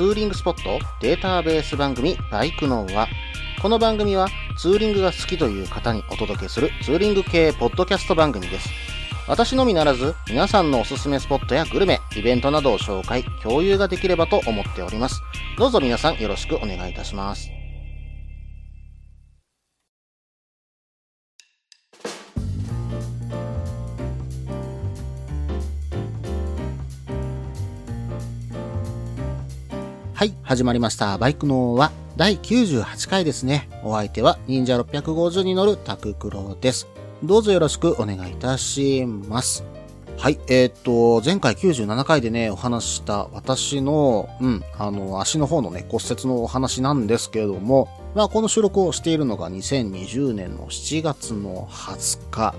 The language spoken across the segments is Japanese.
ツーリングスポットデータベース番組バイクノーは、この番組はツーリングが好きという方にお届けするツーリング系ポッドキャスト番組です。私のみならず、皆さんのおすすめスポットやグルメ、イベントなどを紹介、共有ができればと思っております。どうぞ皆さんよろしくお願いいたします。はい、始まりました。バイクのは第98回ですね。お相手は忍者650に乗るタククロです。どうぞよろしくお願いいたします。はい、えーっと、前回97回でね、お話した私の、うん、あの、足の方のね、骨折のお話なんですけれども、まあ、この収録をしているのが2020年の7月の20日。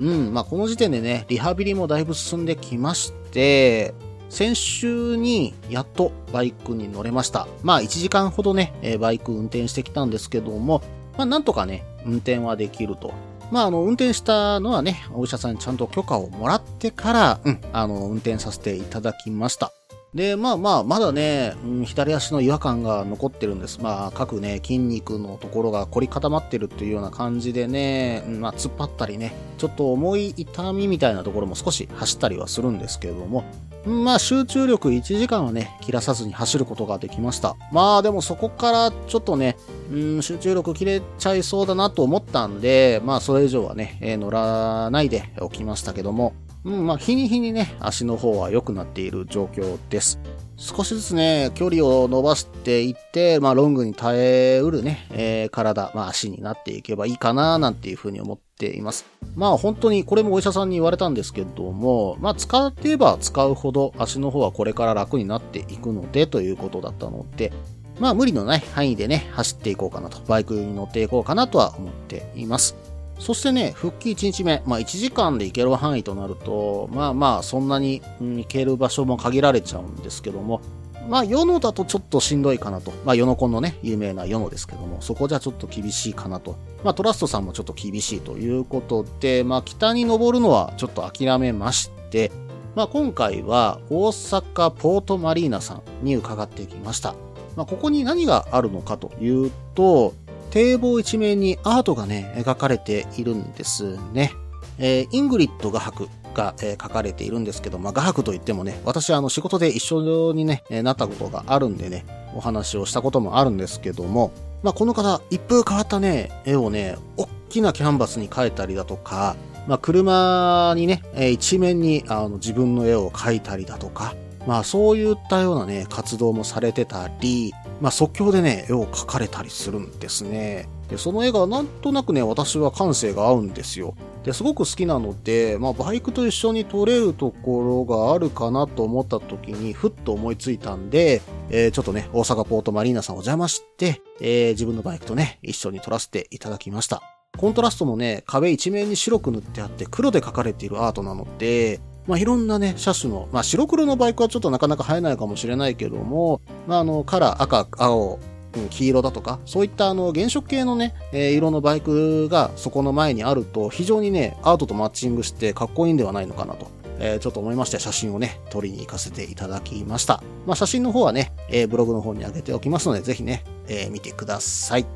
うん、まあ、この時点でね、リハビリもだいぶ進んできまして、先週にやっとバイクに乗れました。まあ1時間ほどね、えバイク運転してきたんですけども、まあなんとかね、運転はできると。まああの、運転したのはね、お医者さんにちゃんと許可をもらってから、うん、あの、運転させていただきました。で、まあまあ、まだね、うん、左足の違和感が残ってるんです。まあ、各ね、筋肉のところが凝り固まってるっていうような感じでね、うんまあ、突っ張ったりね、ちょっと重い痛みみたいなところも少し走ったりはするんですけれども、まあ、集中力1時間はね、切らさずに走ることができました。まあ、でもそこからちょっとね、うん、集中力切れちゃいそうだなと思ったんで、まあ、それ以上はね、えー乗らないでおきましたけども、うん、まあ、日に日にね、足の方は良くなっている状況です。少しずつね、距離を伸ばしていって、まあ、ロングに耐えうるね、えー体、まあ、足になっていけばいいかな、なんていうふうに思っています。まあ、本当に、これもお医者さんに言われたんですけども、まあ、使っていば使うほど足の方はこれから楽になっていくので、ということだったので、まあ、無理のない範囲でね、走っていこうかなと、バイクに乗っていこうかなとは思っています。そしてね、復帰1日目、まあ1時間で行ける範囲となると、まあまあそんなに、行ける場所も限られちゃうんですけども、まあ世野だとちょっとしんどいかなと。まあ世野コンのね、有名な世野ですけども、そこじゃちょっと厳しいかなと。まあトラストさんもちょっと厳しいということで、まあ北に登るのはちょっと諦めまして、まあ今回は大阪ポートマリーナさんに伺ってきました。まあここに何があるのかというと、堤防一面にアートがね、描かれているんですね。えーイングリッド画伯が、えー書かれているんですけど、まあ、画伯といってもね、私あの仕事で一緒にね、えーなったことがあるんでね、お話をしたこともあるんですけども、まあ、この方、一風変わったね、絵をね、大きなキャンバスに描いたりだとか、まあ、車にね、えー一面にあの自分の絵を描いたりだとか、まあそういったようなね、活動もされてたり、まあ即興でね、絵を描かれたりするんですね。で、その絵がなんとなくね、私は感性が合うんですよ。で、すごく好きなので、まあバイクと一緒に撮れるところがあるかなと思った時に、ふっと思いついたんで、えーちょっとね、大阪ポートマリーナさんお邪魔して、えー自分のバイクとね、一緒に撮らせていただきました。コントラストもね、壁一面に白く塗ってあって黒で描かれているアートなので、まあ、いろんなね、車種の、まあ、白黒のバイクはちょっとなかなか生えないかもしれないけども、まあ、あの、カラー、赤、青、うん黄色だとか、そういったあの、原色系のね、えー色のバイクがそこの前にあると、非常にね、アートとマッチングしてかっこいいんではないのかなと。えーちょっと思いまして写真をね、撮りに行かせていただきました。まあ、写真の方はね、えーブログの方に上げておきますので、ぜひね、え見てください。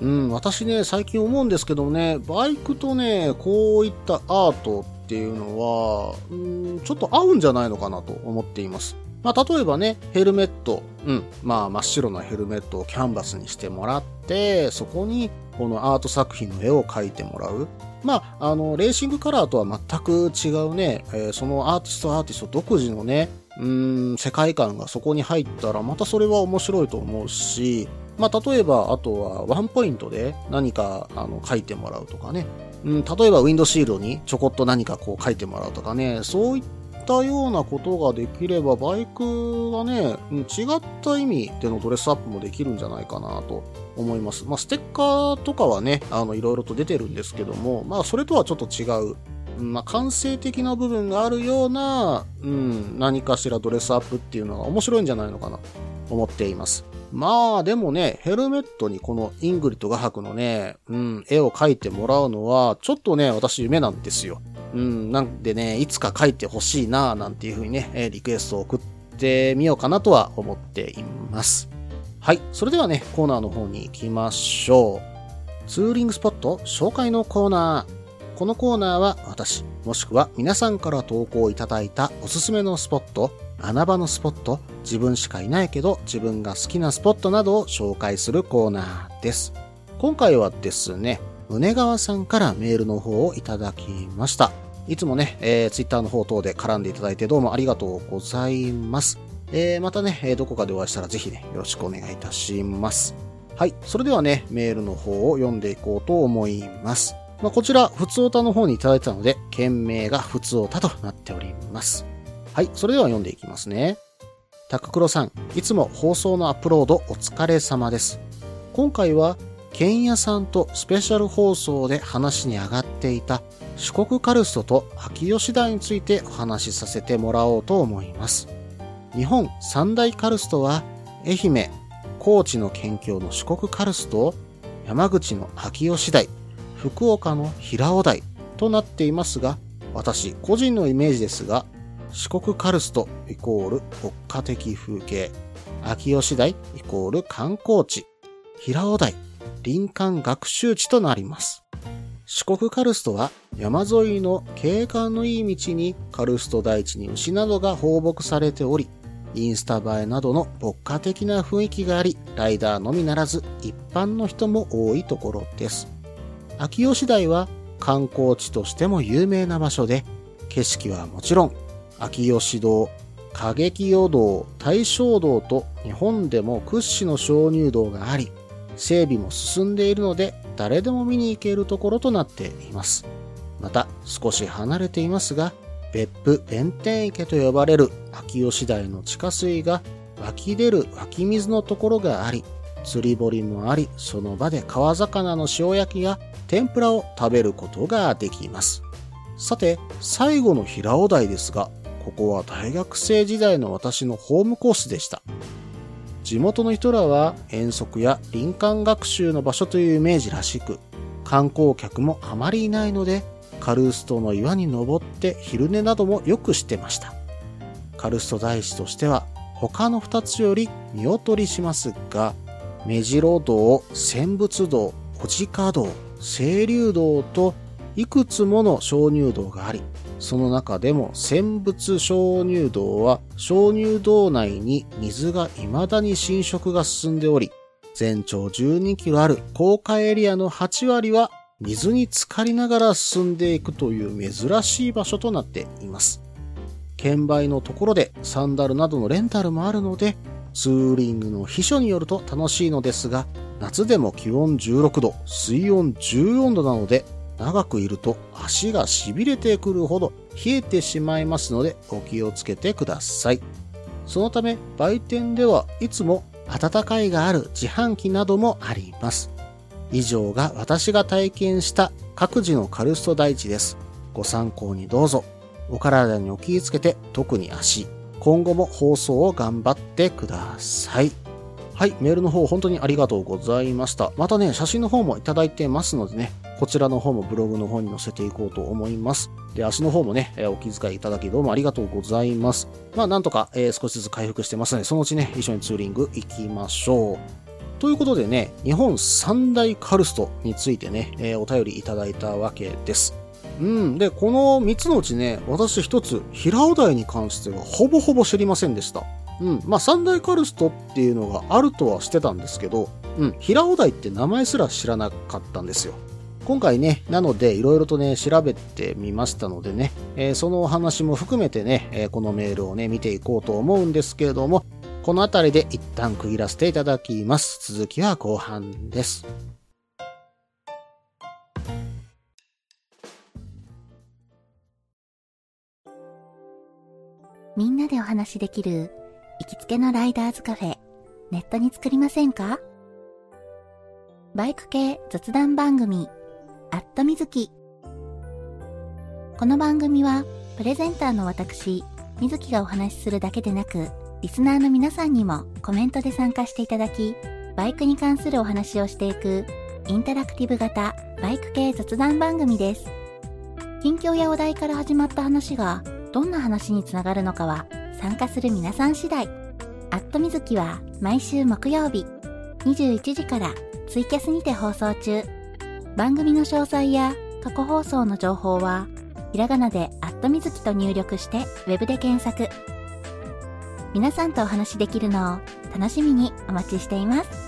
うん、私ね、最近思うんですけどもね、バイクとね、こういったアートっていうのは、うん、ちょっと合うんじゃないのかなと思っています。まあ、例えばね、ヘルメット、うん、まあ、真っ白なヘルメットをキャンバスにしてもらって、そこに、このアート作品の絵を描いてもらう。まあ、あの、レーシングカラーとは全く違うね、えーそのアーティストアーティスト独自のね、うん、世界観がそこに入ったら、またそれは面白いと思うし、まあ、例えば、あとは、ワンポイントで何か、あの、書いてもらうとかね。うん、例えば、ウィンドシールドにちょこっと何かこう書いてもらうとかね。そういったようなことができれば、バイクがね、違った意味でのドレスアップもできるんじゃないかなと思います。まあ、ステッカーとかはね、あの、いろいろと出てるんですけども、まあ、それとはちょっと違う。まあ、感性的な部分があるような、うん、何かしらドレスアップっていうのが面白いんじゃないのかなと思っています。まあでもね、ヘルメットにこのイングリッド画伯のね、うん、絵を描いてもらうのは、ちょっとね、私夢なんですよ。うん、なんでね、いつか描いてほしいななんていう風にね、リクエストを送ってみようかなとは思っています。はい。それではね、コーナーの方に行きましょう。ツーリングスポット紹介のコーナー。このコーナーは私、もしくは皆さんから投稿いただいたおすすめのスポット、穴場のスポット、自分しかいないけど自分が好きなスポットなどを紹介するコーナーです。今回はですね、宗川さんからメールの方をいただきました。いつもね、えー、ツイッターの方等で絡んでいただいてどうもありがとうございます。えー、またね、どこかでお会いしたらぜひね、よろしくお願いいたします。はい。それではね、メールの方を読んでいこうと思います。まあ、こちら、ふつおたの方にいただいたので、件名がふつおたとなっております。はい。それでは読んでいきますね。タククロさん、いつも放送のアップロードお疲れ様です。今回は、ケンヤさんとスペシャル放送で話に上がっていた四国カルストと秋吉台についてお話しさせてもらおうと思います。日本三大カルストは愛媛、高知の県境の四国カルスト、山口の秋吉台、福岡の平尾台となっていますが、私個人のイメージですが、四国カルストイコール国家的風景、秋吉台イコール観光地、平尾台林間学習地となります。四国カルストは山沿いの景観のいい道にカルスト大地に牛などが放牧されており、インスタ映えなどの牧歌的な雰囲気があり、ライダーのみならず一般の人も多いところです。秋吉台は観光地としても有名な場所で、景色はもちろん秋吉堂、歌劇予堂、大正堂と日本でも屈指の鍾乳洞があり、整備も進んでいるので誰でも見に行けるところとなっています。また少し離れていますが、別府弁天池と呼ばれる秋吉台の地下水が湧き出る湧き水のところがあり、釣り堀もあり、その場で川魚の塩焼きや天ぷらを食べることができます。さて、最後の平尾台ですが、ここは大学生時代の私のホームコースでした。地元の人らは遠足や林間学習の場所というイメージらしく、観光客もあまりいないので、カルストの岩に登って昼寝などもよくしてました。カルスト大師としては他の二つより見劣りしますが、目白道、千仏道、小鹿道、清流道といくつもの鍾乳洞があり、その中でも千仏鍾乳洞は鍾乳洞内に水が未だに浸食が進んでおり、全長12キロある高架エリアの8割は水に浸かりながら進んでいくという珍しい場所となっています。券売のところでサンダルなどのレンタルもあるので、ツーリングの秘書によると楽しいのですが、夏でも気温16度、水温14度なので、長くいると足が痺れてくるほど冷えてしまいますのでお気をつけてください。そのため売店ではいつも温かいがある自販機などもあります。以上が私が体験した各自のカルスト大地です。ご参考にどうぞ。お体にお気をつけて特に足。今後も放送を頑張ってください。はい、メールの方本当にありがとうございました。またね、写真の方もいただいてますのでね、こちらの方もブログの方に載せていこうと思います。で、足の方もね、えお気遣いいただきどうもありがとうございます。まあ、なんとか、えー、少しずつ回復してますので、そのうちね、一緒にツーリング行きましょう。ということでね、日本三大カルストについてね、えー、お便りいただいたわけです。うん。で、この3つのうちね、私一つ、平尾台に関してはほぼほぼ知りませんでした。うん。まあ、三大カルストっていうのがあるとはしてたんですけど、うん。平尾台って名前すら知らなかったんですよ。今回ね、なので、いろいろとね、調べてみましたのでね、えー、そのお話も含めてね、えー、このメールをね、見ていこうと思うんですけれども、この辺りで一旦区切らせていただきます。続きは後半です。みんなでお話しできる行きつけのライダーズカフェ、ネットに作りませんか？バイク系雑談番組アットみずき。この番組は、プレゼンターの私、みずきがお話しするだけでなく、リスナーの皆さんにもコメントで参加していただき、バイクに関するお話をしていく、インタラクティブ型バイク系雑談番組です。近況やお題から始まった話が、どんな話につながるのかは、参加する皆さん次第。アットみずきは毎週木曜日21時からツイキャスにて放送中。番組の詳細や過去放送の情報は、ひらがなでアットみずきと入力してウェブで検索。皆さんとお話しできるのを楽しみにお待ちしています。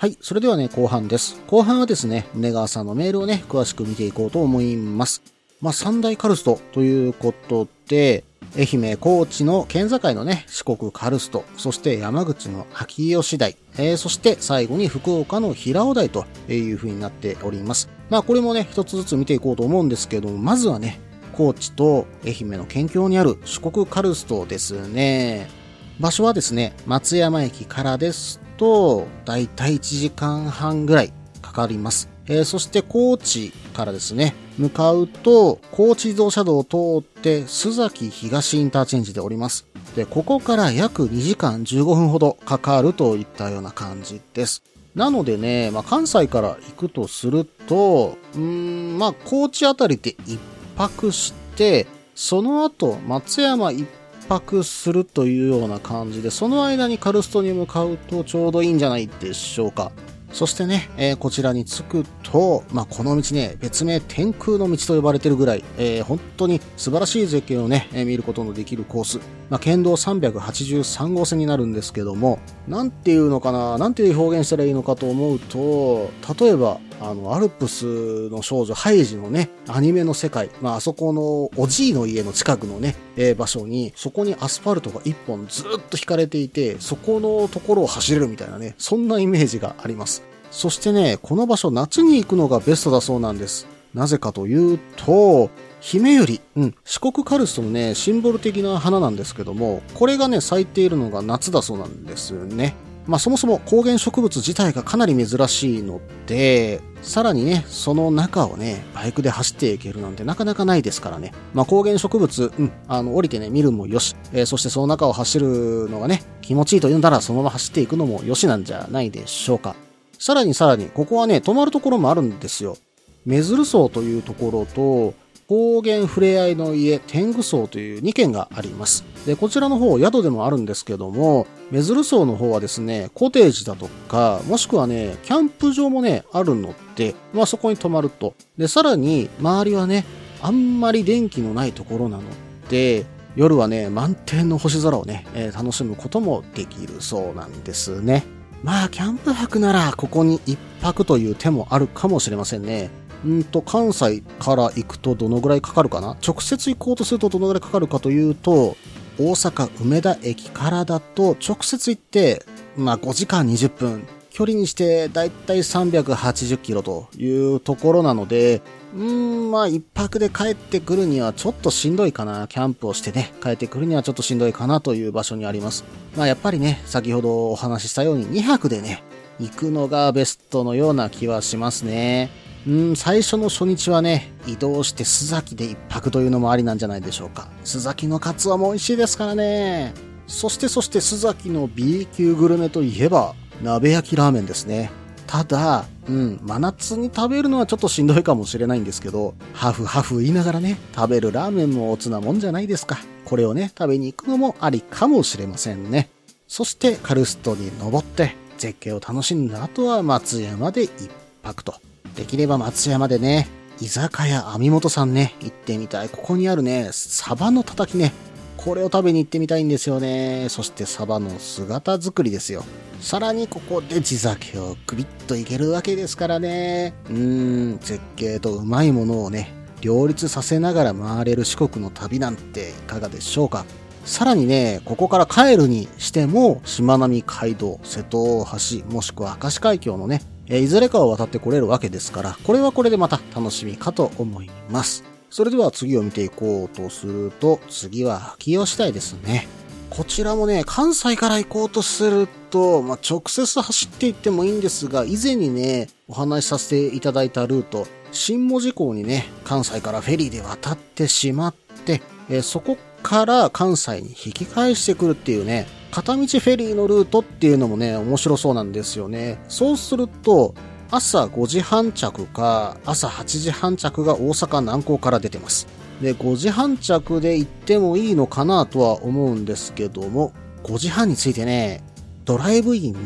はい。それではね、後半です。後半はですね、根川さんのメールをね、詳しく見ていこうと思います。まあ、三大カルストということで、愛媛、高知の県境のね、四国カルスト、そして山口の秋吉台、えー、そして最後に福岡の平尾台という風になっております。まあ、これもね、一つずつ見ていこうと思うんですけども、まずはね、高知と愛媛の県境にある四国カルストですね。場所はですね、松山駅からですと、だいたい1時間半ぐらいかかります。えー、そして高知からですね、向かうと、高知自動車道を通って、須崎東インターチェンジでおります。で、ここから約2時間15分ほどかかるといったような感じです。なのでね、まあ、関西から行くとすると、うーん、まあ、高知あたりで一泊して、その後、松山一泊するというような感じで、その間にカルストに向かうとちょうどいいんじゃないでしょうか。そしてね、えー、こちらに着くと、まあ、この道ね、別名天空の道と呼ばれてるぐらい、えー、本当に素晴らしい絶景をね、えー、見ることのできるコース。まあ、県道383号線になるんですけども、なんていうのかな、なんていう表現したらいいのかと思うと、例えば、あの、アルプスの少女ハイジのね、アニメの世界、まあ、あそこのおじいの家の近くのね、えー、場所に、そこにアスファルトが一本ずっと引かれていて、そこのところを走れるみたいなね、そんなイメージがあります。そしてね、この場所夏に行くのがベストだそうなんです。なぜかというと、姫より、うん、四国カルストのね、シンボル的な花なんですけども、これがね、咲いているのが夏だそうなんですよね。まあそもそも高原植物自体がかなり珍しいので、さらにね、その中をね、バイクで走っていけるなんてなかなかないですからね。まあ高原植物、うん、あの、降りてね、見るもよし、えー、そしてその中を走るのがね、気持ちいいと言うんだらそのまま走っていくのもよしなんじゃないでしょうか。さらにさらに、ここはね、泊まるところもあるんですよ。メズル荘というところと、高原ふれあいの家天狗荘という2軒があります。で、こちらの方宿でもあるんですけども、メズル荘の方はですね、コテージだとか、もしくはね、キャンプ場もね、あるので、まあそこに泊まると。で、さらに、周りはね、あんまり電気のないところなので、夜はね、満天の星空をね、えー、楽しむこともできるそうなんですね。まあ、キャンプ泊なら、ここに一泊という手もあるかもしれませんね。うんと、関西から行くとどのぐらいかかるかな？直接行こうとするとどのぐらいかかるかというと、大阪梅田駅からだと直接行って、まあ5時間20分。距離にしてだいたい380キロというところなので、うーん、まあ一泊で帰ってくるにはちょっとしんどいかな。キャンプをしてね、帰ってくるにはちょっとしんどいかなという場所にあります。まあやっぱりね、先ほどお話ししたように2泊でね、行くのがベストのような気はしますね。うん、最初の初日はね、移動して須崎で一泊というのもありなんじゃないでしょうか。須崎のカツオも美味しいですからね。そしてそして須崎の B 級グルメといえば、鍋焼きラーメンですね。ただ、うん、真夏に食べるのはちょっとしんどいかもしれないんですけど、ハフハフ言いながらね、食べるラーメンもおつなもんじゃないですか。これをね、食べに行くのもありかもしれませんね。そしてカルストに登って、絶景を楽しんだ後は松山で一泊と。できれば松山でね、居酒屋網本さんね、行ってみたい。ここにあるね、サバのたたきね。これを食べに行ってみたいんですよね。そしてサバの姿作りですよ。さらにここで地酒をグビッといけるわけですからね。うーん、絶景とうまいものをね、両立させながら回れる四国の旅なんていかがでしょうか。さらにね、ここから帰るにしても、しまなみ海道、瀬戸大橋、もしくは明石海峡のね、えいずれかを渡ってこれるわけですから、これはこれでまた楽しみかと思います。それでは次を見ていこうとすると、次は秋吉台ですね。こちらもね、関西から行こうとすると、まあ、直接走っていってもいいんですが、以前にね、お話しさせていただいたルート、新門司港にね、関西からフェリーで渡ってしまって、え、そこから関西に引き返してくるっていうね、片道フェリーのルートっていうのもね、面白そうなんですよね。そうすると、朝5時半着か、朝8時半着が大阪南港から出てます。で、5時半着で行ってもいいのかなとは思うんですけども、5時半についてね、ドライブイン道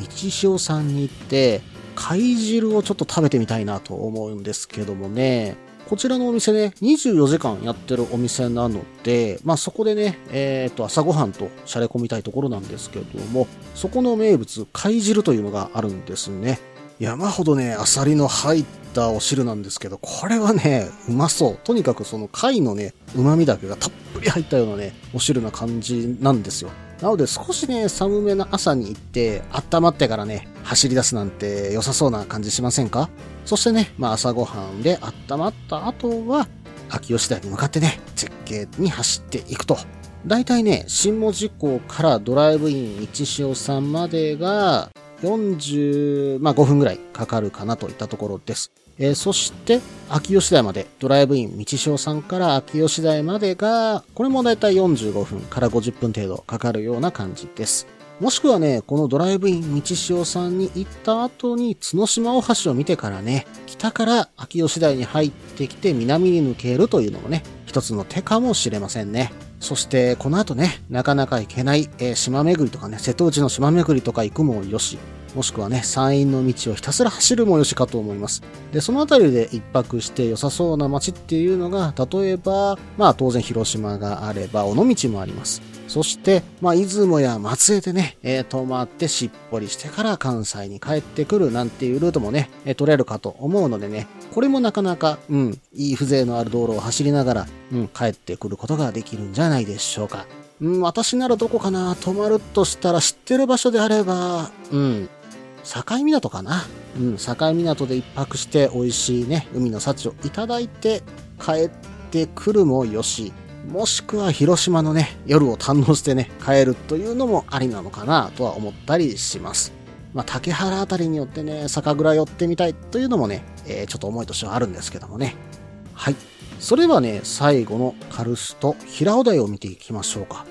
塩さんに行って、貝汁をちょっと食べてみたいなと思うんですけどもね、こちらのお店ね、24時間やってるお店なので、まあそこでね、えっ、ー、と、朝ごはんとしゃれ込みたいところなんですけども、そこの名物、貝汁というのがあるんですね。山ほどね、アサリの入ったお汁なんですけど、これはね、うまそう。とにかくその貝のね、旨味だけがたっぷり入ったようなね、お汁な感じなんですよ。なので少しね、寒めな朝に行って、温まってからね、走り出すなんて良さそうな感じしませんか？そしてね、まあ朝ごはんで温まった後は、秋吉台に向かってね、絶景に走っていくと。大体ね、新門司港からドライブイン道潮さんまでが、40、まあ5分ぐらいかかるかなといったところです。えー、そして、秋吉台まで、ドライブイン道潮さんから秋吉台までが、これもだいたい45分から50分程度かかるような感じです。もしくはね、このドライブイン道潮さんに行った後に角島大橋を見てからね、北から秋吉台に入ってきて南に抜けるというのもね、一つの手かもしれませんね。そして、この後ね、なかなか行けない、えー、島巡りとかね、瀬戸内の島巡りとか行くもよし、もしくはね、山陰の道をひたすら走るもよしかと思います。で、そのあたりで一泊して良さそうな街っていうのが、例えば、まあ当然広島があれば、尾道もあります。そして、まあ、出雲や松江でね、えー、泊まってしっぽりしてから関西に帰ってくるなんていうルートもね、えー、取れるかと思うのでね、これもなかなか、うん、いい風情のある道路を走りながら、うん、帰ってくることができるんじゃないでしょうか。うん、私ならどこかな泊まるとしたら知ってる場所であれば、うん、境港かな。うん、境港で一泊して美味しいね、海の幸をいただいて帰ってくるもよし、もしくは広島のね、夜を堪能してね、帰るというのもありなのかなとは思ったりします。まあ、竹原辺りによってね、酒蔵寄ってみたいというのもね、えー、ちょっと思いとしてはあるんですけどもね。はい。それではね、最後のカルスト平尾台を見ていきましょうか。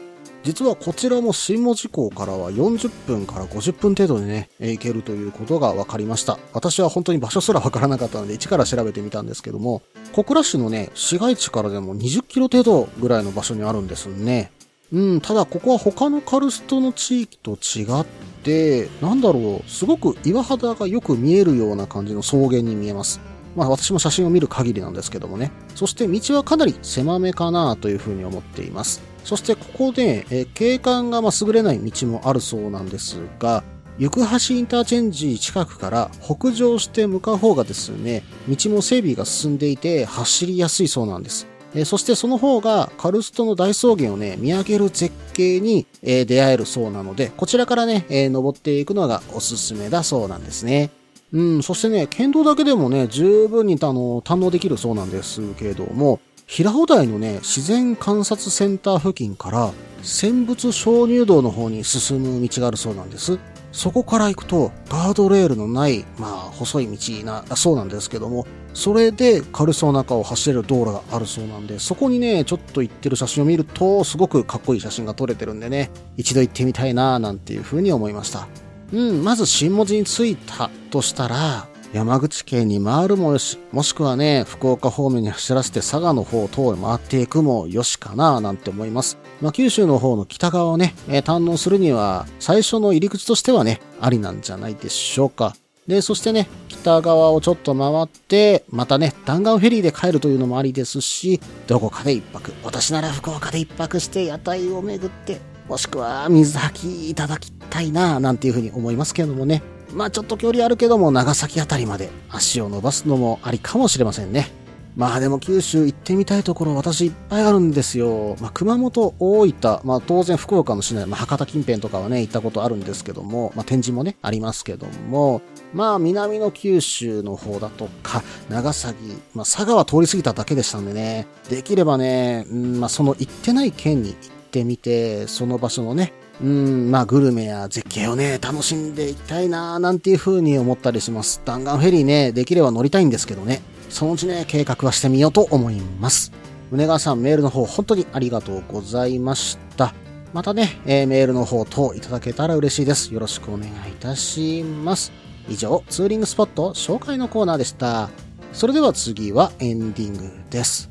実はこちらも新門司港からは40分から50分程度でね、行けるということが分かりました。私は本当に場所すら分からなかったので一から調べてみたんですけども、小倉市のね、市街地からでも20キロ程度ぐらいの場所にあるんですね。うん、ただここは他のカルストの地域と違って、なんだろう、すごく岩肌がよく見えるような感じの草原に見えます。まあ私も写真を見る限りなんですけどもね。そして道はかなり狭めかなというふうに思っています。そしてここで、え景観がま優れない道もあるそうなんですが、行橋インターチェンジ近くから北上して向かう方がですね、道も整備が進んでいて走りやすいそうなんです。えそしてその方がカルストの大草原をね、見上げる絶景に、え出会えるそうなので、こちらからね、え登っていくのがおすすめだそうなんですね。うん、そしてね、県道だけでもね、十分にあの堪能できるそうなんですけども、平尾台のね、自然観察センター付近から、千仏鍾乳洞の方に進む道があるそうなんです。そこから行くと、ガードレールのない、まあ、細い道な、そうなんですけども、それで軽そうな中を走れる道路があるそうなんで、そこにね、ちょっと行ってる写真を見ると、すごくかっこいい写真が撮れてるんでね、一度行ってみたいな、なんていう風に思いました。うん、まず新文字に着いたとしたら、山口県に回るもよし、もしくはね、福岡方面に走らせて佐賀の方等へ回っていくもよしかななんて思います。まあ、九州の方の北側をね、えー、堪能するには、最初の入り口としてはね、ありなんじゃないでしょうか。で、そしてね、北側をちょっと回って、またね、弾丸フェリーで帰るというのもありですし、どこかで一泊。私なら福岡で一泊して屋台を巡って、もしくは水吐きいただきたいな、なんていうふうに思いますけれどもね。まあちょっと距離あるけども、長崎あたりまで足を伸ばすのもありかもしれませんね。まあでも九州行ってみたいところ私いっぱいあるんですよ。まあ熊本、大分、まあ当然福岡の市内、まあ博多近辺とかはね行ったことあるんですけども、まあ展示もねありますけども、まあ南の九州の方だとか、長崎、まあ佐賀は通り過ぎただけでしたんでね、できればね、うん、まあその行ってない県に行ってみて、その場所のね、うん、まあグルメや絶景をね、楽しんでいきたいななんていう風に思ったりします。弾丸フェリーね、できれば乗りたいんですけどね。そのうちね、計画はしてみようと思います。宗川さんメールの方本当にありがとうございました。またね、えー、メールの方等いただけたら嬉しいです。よろしくお願いいたします。以上、ツーリングスポット紹介のコーナーでした。それでは次はエンディングです。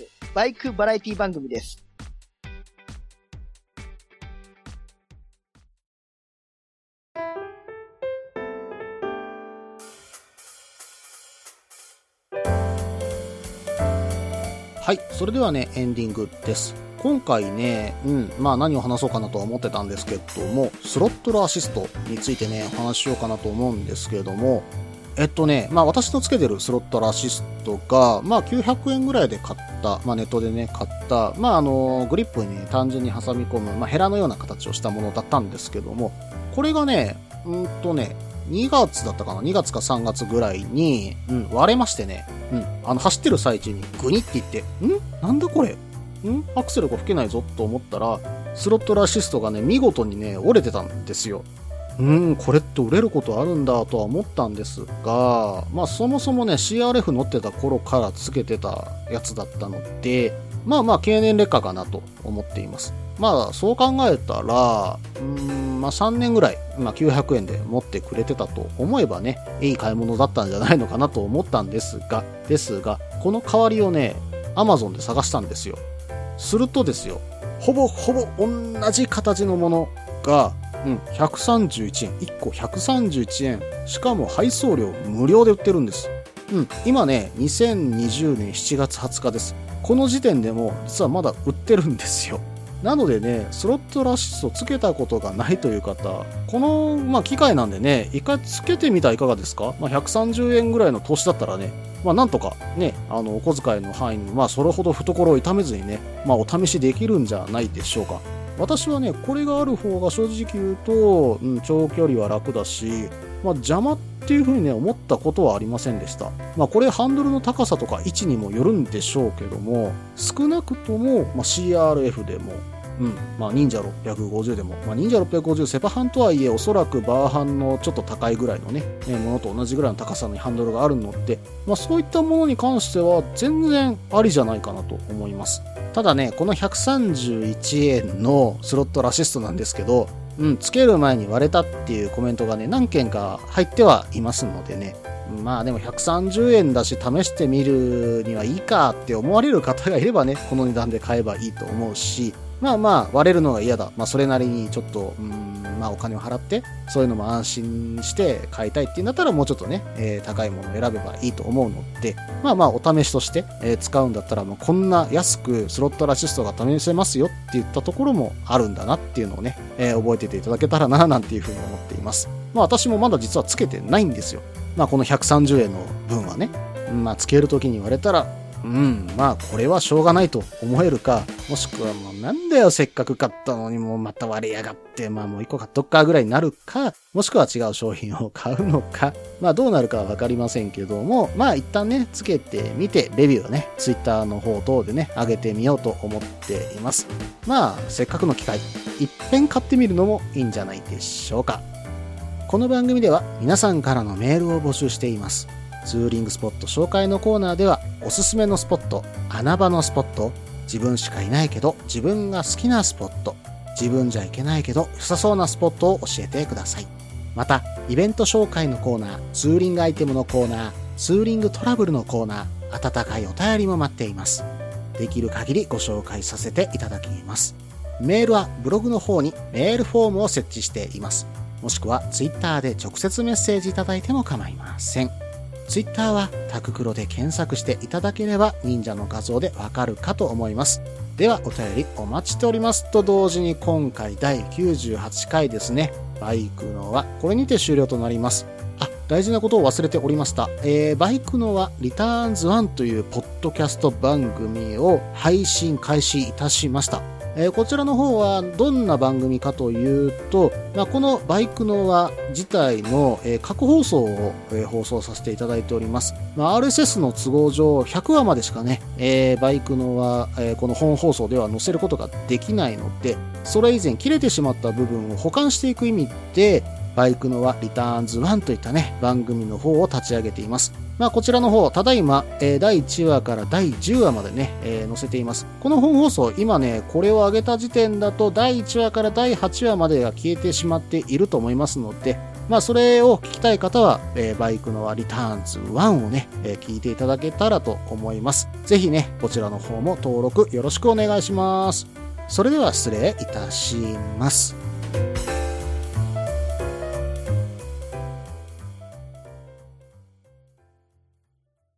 バイクバラエティ番組です。はい、それではね、エンディングです。今回ね、うん、まあ何を話そうかなとは思ってたんですけども、スロットルアシストについてね、話しようかなと思うんですけれども、えっとね、まあ私のつけてるスロットルアシストが、まあ900円ぐらいで買った、まあネットでね、買った、まああの、グリップに、単純に挟み込む、まあヘラのような形をしたものだったんですけども、これがね、うんとね、2月だったかな ?2 月か3月ぐらいに、うん、割れましてね、うん、あの、走ってる最中にグニって言って、ん？なんだこれ？ん？アクセルが吹けないぞと思ったら、スロットルアシストがね、見事にね、折れてたんですよ。うん、これって売れることあるんだとは思ったんですが、まあそもそもね、CRF 乗ってた頃からつけてたやつだったので、まあまあ経年劣化かなと思っています。まあそう考えたら、うん、まあ3年ぐらい、まあ900円で持ってくれてたと思えばね、いい買い物だったんじゃないのかなと思ったんですが、ですが、この代わりをね、Amazon で探したんですよ。するとですよ、ほぼほぼ同じ形のものが、うん、131円。1個131円。しかも配送料無料で売ってるんです。うん、今ね、2020年7月20日です。この時点でも実はまだ売ってるんですよ。なのでね、スロットラシストつけたことがないという方、この、まあ、機械なんでね、一回つけてみたらいかがですか？まあ、130円ぐらいの投資だったらね、まあ、なんとかね、あの、お小遣いの範囲に、まあ、それほど懐を痛めずにね、まあ、お試しできるんじゃないでしょうか。私はね、これがある方が正直言うと、うん、長距離は楽だし、まあ、邪魔っていうふうにね、思ったことはありませんでした。まあ、これハンドルの高さとか位置にもよるんでしょうけども、少なくとも、まあ、CRF でも、うん。まあ、忍者650でも、まあ、忍者650セパハンとはいえ、おそらくバーハンのちょっと高いぐらいのね、ねものと同じぐらいの高さのハンドルがあるので、まあ、そういったものに関しては全然ありじゃないかなと思います。ただね、この131円のスロットラシストなんですけど、うん、つける前に割れたっていうコメントがね、何件か入ってはいますのでね、まあでも130円だし試してみるにはいいかって思われる方がいればね、この値段で買えばいいと思うし、まあまあ割れるのが嫌だ。まあそれなりにちょっと、うん、まあお金を払って、そういうのも安心して買いたいっていうんだったらもうちょっとね、えー、高いものを選べばいいと思うので、まあまあお試しとして、えー、使うんだったらもうこんな安くスロットラシストが試せますよって言ったところもあるんだなっていうのをね、えー、覚えてていただけたらななんていうふうに思っています。まあ私もまだ実はつけてないんですよ。まあこの130円の分はね、まあつけるときに言われたら、うん、まあこれはしょうがないと思えるか、もしくはもうなんだよせっかく買ったのにもうまた割れやがって、まあもう一個買っとくかぐらいになるか、もしくは違う商品を買うのか、まあどうなるかはわかりませんけども、まあ一旦ね、つけてみて、レビューをね、ツイッターの方等でね、上げてみようと思っています。まあせっかくの機会、一遍買ってみるのもいいんじゃないでしょうか。この番組では皆さんからのメールを募集しています。ツーリングスポット紹介のコーナーではおすすめのスポット、穴場のスポット、自分しかいないけど自分が好きなスポット、自分じゃいけないけど良さそうなスポットを教えてください。また、イベント紹介のコーナー、ツーリングアイテムのコーナー、ツーリングトラブルのコーナー、温かいお便りも待っています。できる限りご紹介させていただきます。メールはブログの方にメールフォームを設置しています。もしくはツイッターで直接メッセージいただいても構いません。ツイッターはタククロで検索していただければ忍者の画像でわかるかと思います。ではお便りお待ちしておりますと同時に今回第98回ですね。バイクのはこれにて終了となります。あ、大事なことを忘れておりました。えー、バイクのはリターンズ1というポッドキャスト番組を配信開始いたしました。えーこちらの方はどんな番組かというと、まあ、このバイクの輪自体の、えー過去放送を、えー放送させていただいております。まあ、RSS の都合上100話までしかね、えバイクの輪、えこの本放送では載せることができないので、それ以前切れてしまった部分を保管していく意味で、バイクの輪リターンズ1といったね、番組の方を立ち上げています。まあ、こちらの方、ただいま、えー第1話から第10話までね、えー載せています。この本放送、今ね、これを上げた時点だと、第1話から第8話までが消えてしまっていると思いますので、まあ、それを聞きたい方は、えーバイクのリターンズ1をね、えー聞いていただけたらと思います。ぜひね、こちらの方も登録よろしくお願いします。それでは失礼いたします。